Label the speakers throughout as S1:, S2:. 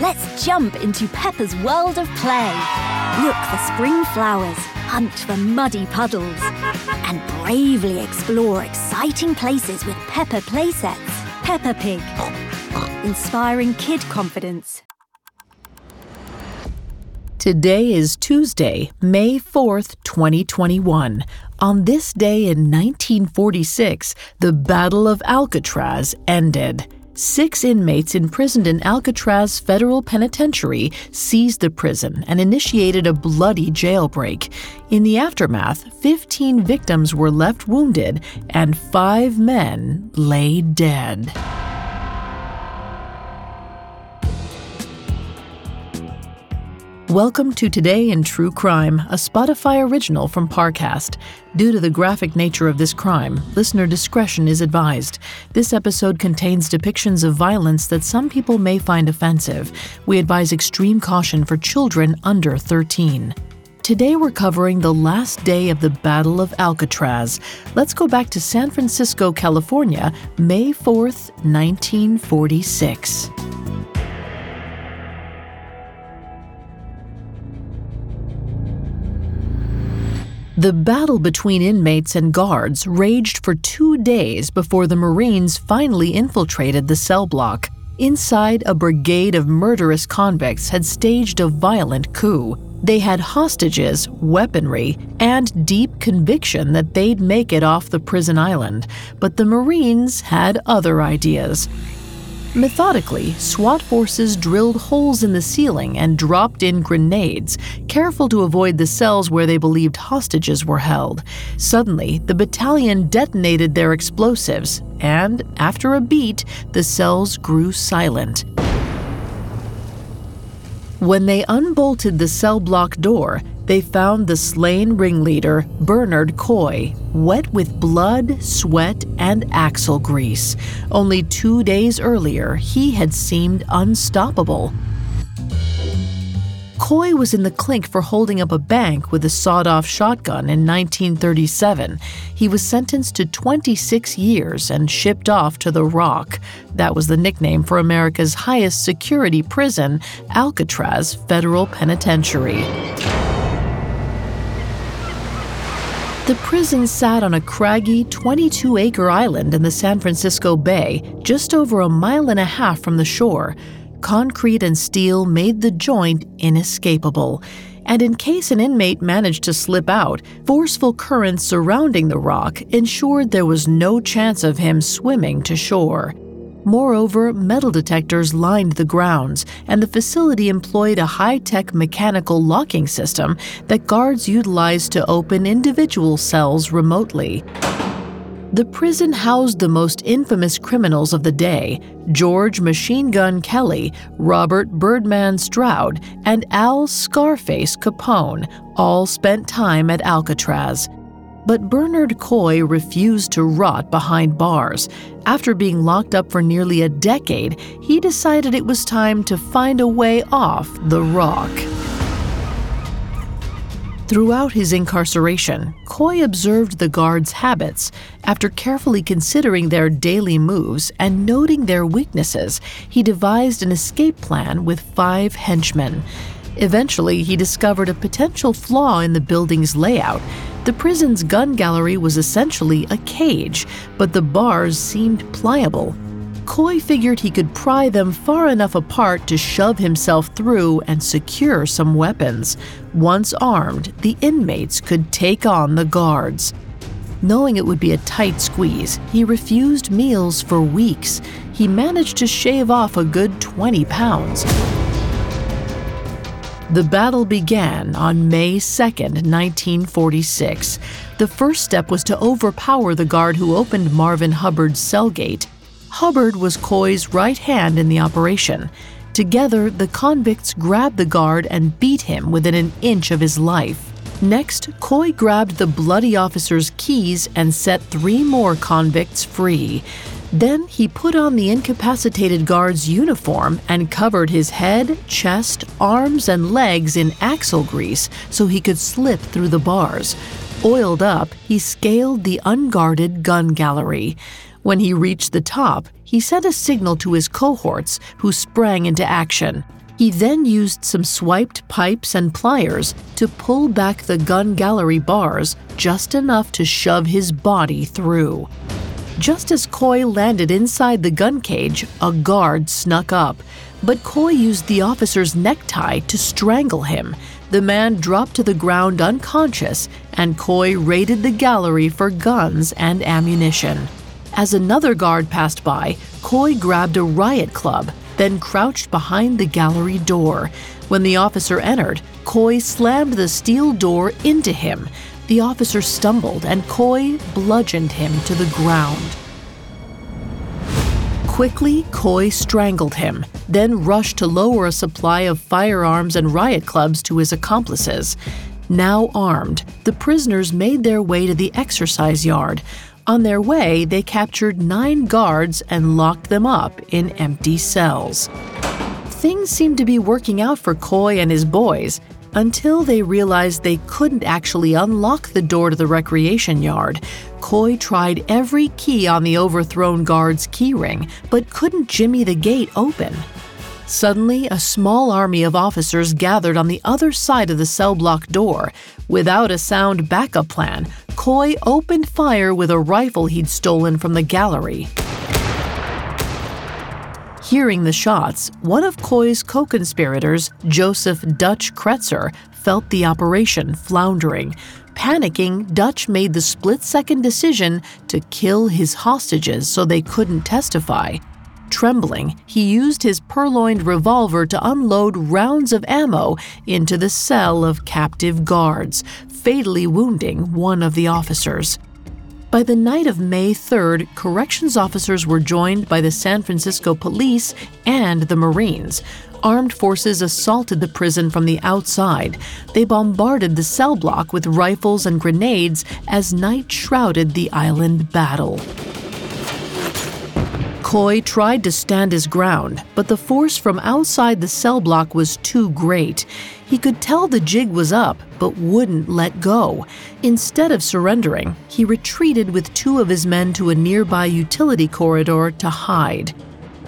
S1: Let's jump into Peppa's world of play. Look for spring flowers, hunt for muddy puddles, and bravely explore exciting places with Peppa playsets. Peppa Pig. Inspiring kid confidence.
S2: Today is Tuesday, May 4th, 2021. On this day in 1946, the Battle of Alcatraz ended. Six inmates imprisoned in Alcatraz Federal Penitentiary seized the prison and initiated a bloody jailbreak. In the aftermath, 15 victims were left wounded and five men lay dead. Welcome to Today in True Crime, a Spotify original from Parcast. Due to the graphic nature of this crime, listener discretion is advised. This episode contains depictions of violence that some people may find offensive. We advise extreme caution for children under 13. Today we're covering the last day of the Battle of Alcatraz. Let's go back to San Francisco, California, May 4th, 1946. The battle between inmates and guards raged for two days before the Marines finally infiltrated the cell block. Inside, a brigade of murderous convicts had staged a violent coup. They had hostages, weaponry, and deep conviction that they'd make it off the prison island. But the Marines had other ideas. Methodically, SWAT forces drilled holes in the ceiling and dropped in grenades, careful to avoid the cells where they believed hostages were held. Suddenly, the battalion detonated their explosives, and after a beat, the cells grew silent. When they unbolted the cell block door, they found the slain ringleader, Bernard Coy, wet with blood, sweat, and axle grease. Only two days earlier, he had seemed unstoppable. Coy was in the clink for holding up a bank with a sawed off shotgun in 1937. He was sentenced to 26 years and shipped off to the Rock. That was the nickname for America's highest security prison, Alcatraz Federal Penitentiary. The prison sat on a craggy 22 acre island in the San Francisco Bay, just over a mile and a half from the shore. Concrete and steel made the joint inescapable. And in case an inmate managed to slip out, forceful currents surrounding the rock ensured there was no chance of him swimming to shore. Moreover, metal detectors lined the grounds, and the facility employed a high tech mechanical locking system that guards utilized to open individual cells remotely. The prison housed the most infamous criminals of the day George Machine Gun Kelly, Robert Birdman Stroud, and Al Scarface Capone, all spent time at Alcatraz. But Bernard Coy refused to rot behind bars. After being locked up for nearly a decade, he decided it was time to find a way off the rock. Throughout his incarceration, Coy observed the guards' habits. After carefully considering their daily moves and noting their weaknesses, he devised an escape plan with five henchmen. Eventually, he discovered a potential flaw in the building's layout. The prison's gun gallery was essentially a cage, but the bars seemed pliable. Coy figured he could pry them far enough apart to shove himself through and secure some weapons. Once armed, the inmates could take on the guards. Knowing it would be a tight squeeze, he refused meals for weeks. He managed to shave off a good 20 pounds. The battle began on May 2, 1946. The first step was to overpower the guard who opened Marvin Hubbard's cell gate. Hubbard was Coy's right hand in the operation. Together, the convicts grabbed the guard and beat him within an inch of his life. Next, Coy grabbed the bloody officer's keys and set three more convicts free. Then he put on the incapacitated guard's uniform and covered his head, chest, arms, and legs in axle grease so he could slip through the bars. Oiled up, he scaled the unguarded gun gallery. When he reached the top, he sent a signal to his cohorts, who sprang into action. He then used some swiped pipes and pliers to pull back the gun gallery bars just enough to shove his body through. Just as Coy landed inside the gun cage, a guard snuck up, but Coy used the officer's necktie to strangle him. The man dropped to the ground unconscious, and Coy raided the gallery for guns and ammunition. As another guard passed by, Coy grabbed a riot club then crouched behind the gallery door. When the officer entered, Coy slammed the steel door into him. The officer stumbled and Coy bludgeoned him to the ground. Quickly, Coy strangled him, then rushed to lower a supply of firearms and riot clubs to his accomplices. Now armed, the prisoners made their way to the exercise yard. On their way, they captured nine guards and locked them up in empty cells. Things seemed to be working out for Coy and his boys until they realized they couldn't actually unlock the door to the recreation yard. Coy tried every key on the overthrown guard's keyring, but couldn't jimmy the gate open. Suddenly, a small army of officers gathered on the other side of the cell block door. Without a sound backup plan, Coy opened fire with a rifle he'd stolen from the gallery. Hearing the shots, one of Coy's co conspirators, Joseph Dutch Cretzer, felt the operation floundering. Panicking, Dutch made the split second decision to kill his hostages so they couldn't testify. Trembling, he used his purloined revolver to unload rounds of ammo into the cell of captive guards, fatally wounding one of the officers. By the night of May 3rd, corrections officers were joined by the San Francisco police and the Marines. Armed forces assaulted the prison from the outside. They bombarded the cell block with rifles and grenades as night shrouded the island battle. Coy tried to stand his ground, but the force from outside the cell block was too great. He could tell the jig was up, but wouldn't let go. Instead of surrendering, he retreated with two of his men to a nearby utility corridor to hide.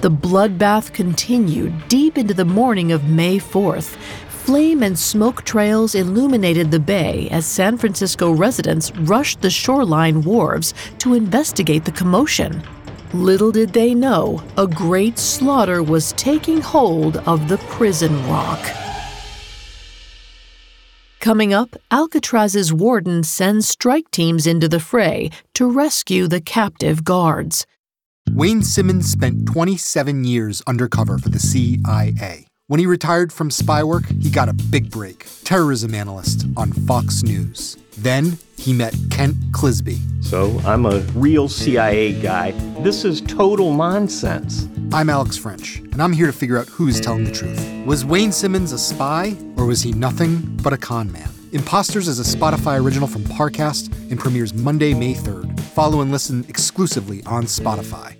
S2: The bloodbath continued deep into the morning of May 4th. Flame and smoke trails illuminated the bay as San Francisco residents rushed the shoreline wharves to investigate the commotion. Little did they know, a great slaughter was taking hold of the prison rock. Coming up, Alcatraz's warden sends strike teams into the fray to rescue the captive guards.
S3: Wayne Simmons spent 27 years undercover for the CIA. When he retired from spy work, he got a big break terrorism analyst on Fox News. Then he met Kent Clizbe.
S4: So I'm a real CIA guy. This is total nonsense.
S3: I'm Alex French, and I'm here to figure out who's telling the truth. Was Wayne Simmons a spy, or was he nothing but a con man? Imposters is a Spotify original from Parcast and premieres Monday, May 3rd. Follow and listen exclusively on Spotify.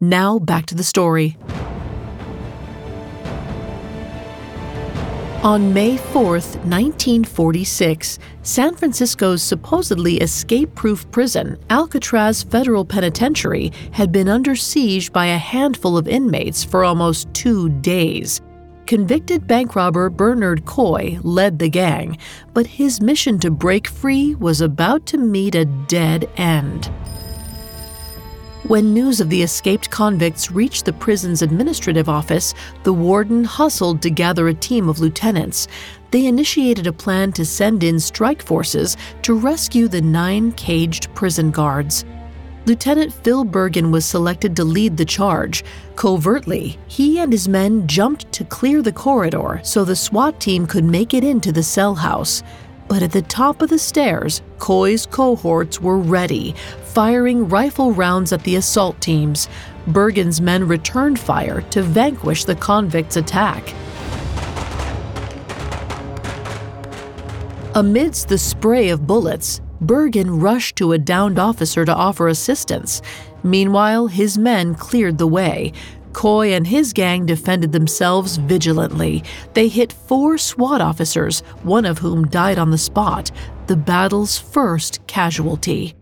S2: Now back to the story. On May 4, 1946, San Francisco's supposedly escape proof prison, Alcatraz Federal Penitentiary, had been under siege by a handful of inmates for almost two days. Convicted bank robber Bernard Coy led the gang, but his mission to break free was about to meet a dead end. When news of the escaped convicts reached the prison's administrative office, the warden hustled to gather a team of lieutenants. They initiated a plan to send in strike forces to rescue the nine caged prison guards. Lieutenant Phil Bergen was selected to lead the charge. Covertly, he and his men jumped to clear the corridor so the SWAT team could make it into the cell house. But at the top of the stairs, Coy's cohorts were ready, firing rifle rounds at the assault teams, Bergen's men returned fire to vanquish the convicts' attack. Amidst the spray of bullets, Bergen rushed to a downed officer to offer assistance. Meanwhile, his men cleared the way. Coy and his gang defended themselves vigilantly. They hit four SWAT officers, one of whom died on the spot, the battle's first casualty.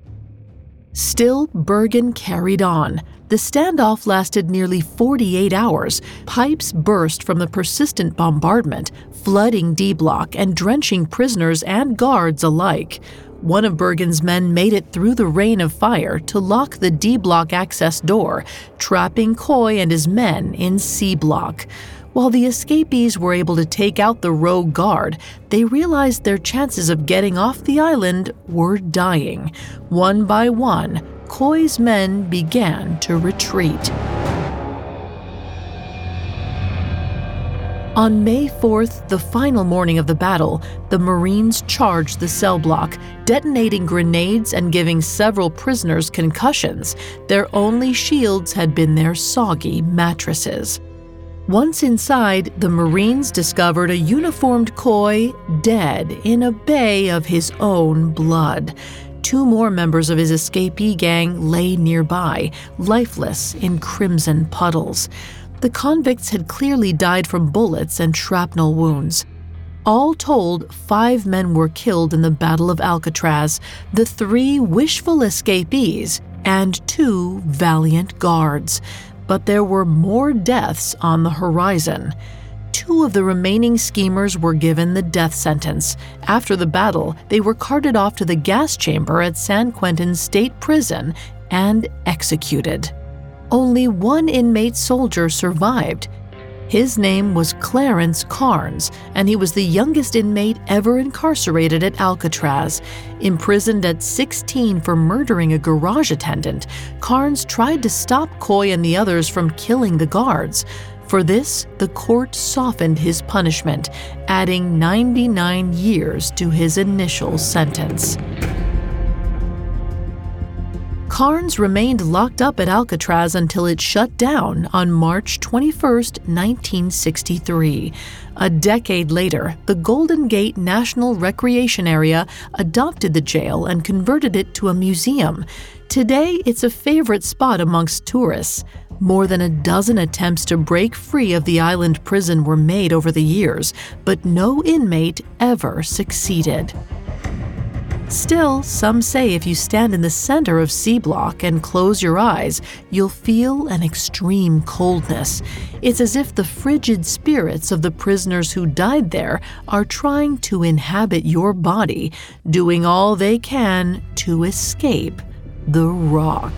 S2: Still, Bergen carried on. The standoff lasted nearly 48 hours. Pipes burst from the persistent bombardment, flooding D Block and drenching prisoners and guards alike. One of Bergen's men made it through the rain of fire to lock the D Block access door, trapping Coy and his men in C Block. While the escapees were able to take out the rogue guard, they realized their chances of getting off the island were dying. One by one, Coy's men began to retreat. On May 4th, the final morning of the battle, the Marines charged the cell block, detonating grenades and giving several prisoners concussions. Their only shields had been their soggy mattresses. Once inside, the Marines discovered a uniformed Coy dead in a bay of his own blood. Two more members of his escapee gang lay nearby, lifeless in crimson puddles. The convicts had clearly died from bullets and shrapnel wounds. All told, five men were killed in the Battle of Alcatraz, the three wishful escapees, and two valiant guards but there were more deaths on the horizon. Two of the remaining schemers were given the death sentence. After the battle, they were carted off to the gas chamber at San Quentin State Prison and executed. Only one inmate soldier survived. His name was Clarence Carnes, and he was the youngest inmate ever incarcerated at Alcatraz. Imprisoned at 16 for murdering a garage attendant, Carnes tried to stop Coy and the others from killing the guards. For this, the court softened his punishment, adding 99 years to his initial sentence. Carnes remained locked up at Alcatraz until it shut down on March 21, 1963. A decade later, the Golden Gate National Recreation Area adopted the jail and converted it to a museum. Today, it's a favorite spot amongst tourists. More than a dozen attempts to break free of the island prison were made over the years, but no inmate ever succeeded. Still, some say if you stand in the center of C Block and close your eyes, you'll feel an extreme coldness. It's as if the frigid spirits of the prisoners who died there are trying to inhabit your body, doing all they can to escape the rock.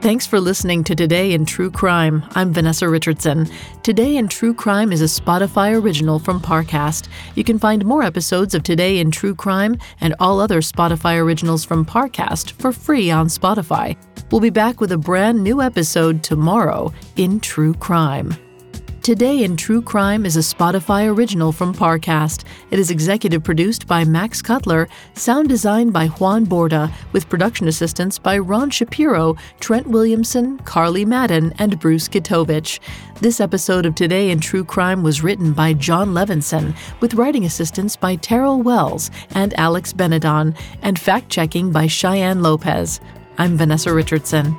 S2: Thanks for listening to Today in True Crime. I'm Vanessa Richardson. Today in True Crime is a Spotify original from Parcast. You can find more episodes of Today in True Crime and all other Spotify originals from Parcast for free on Spotify. We'll be back with a brand new episode tomorrow in True Crime. Today in True Crime is a Spotify original from Parcast. It is executive produced by Max Cutler, sound designed by Juan Borda, with production assistance by Ron Shapiro, Trent Williamson, Carly Madden, and Bruce Kitovich. This episode of Today in True Crime was written by John Levinson, with writing assistance by Terrell Wells and Alex Benedon, and fact checking by Cheyenne Lopez. I'm Vanessa Richardson.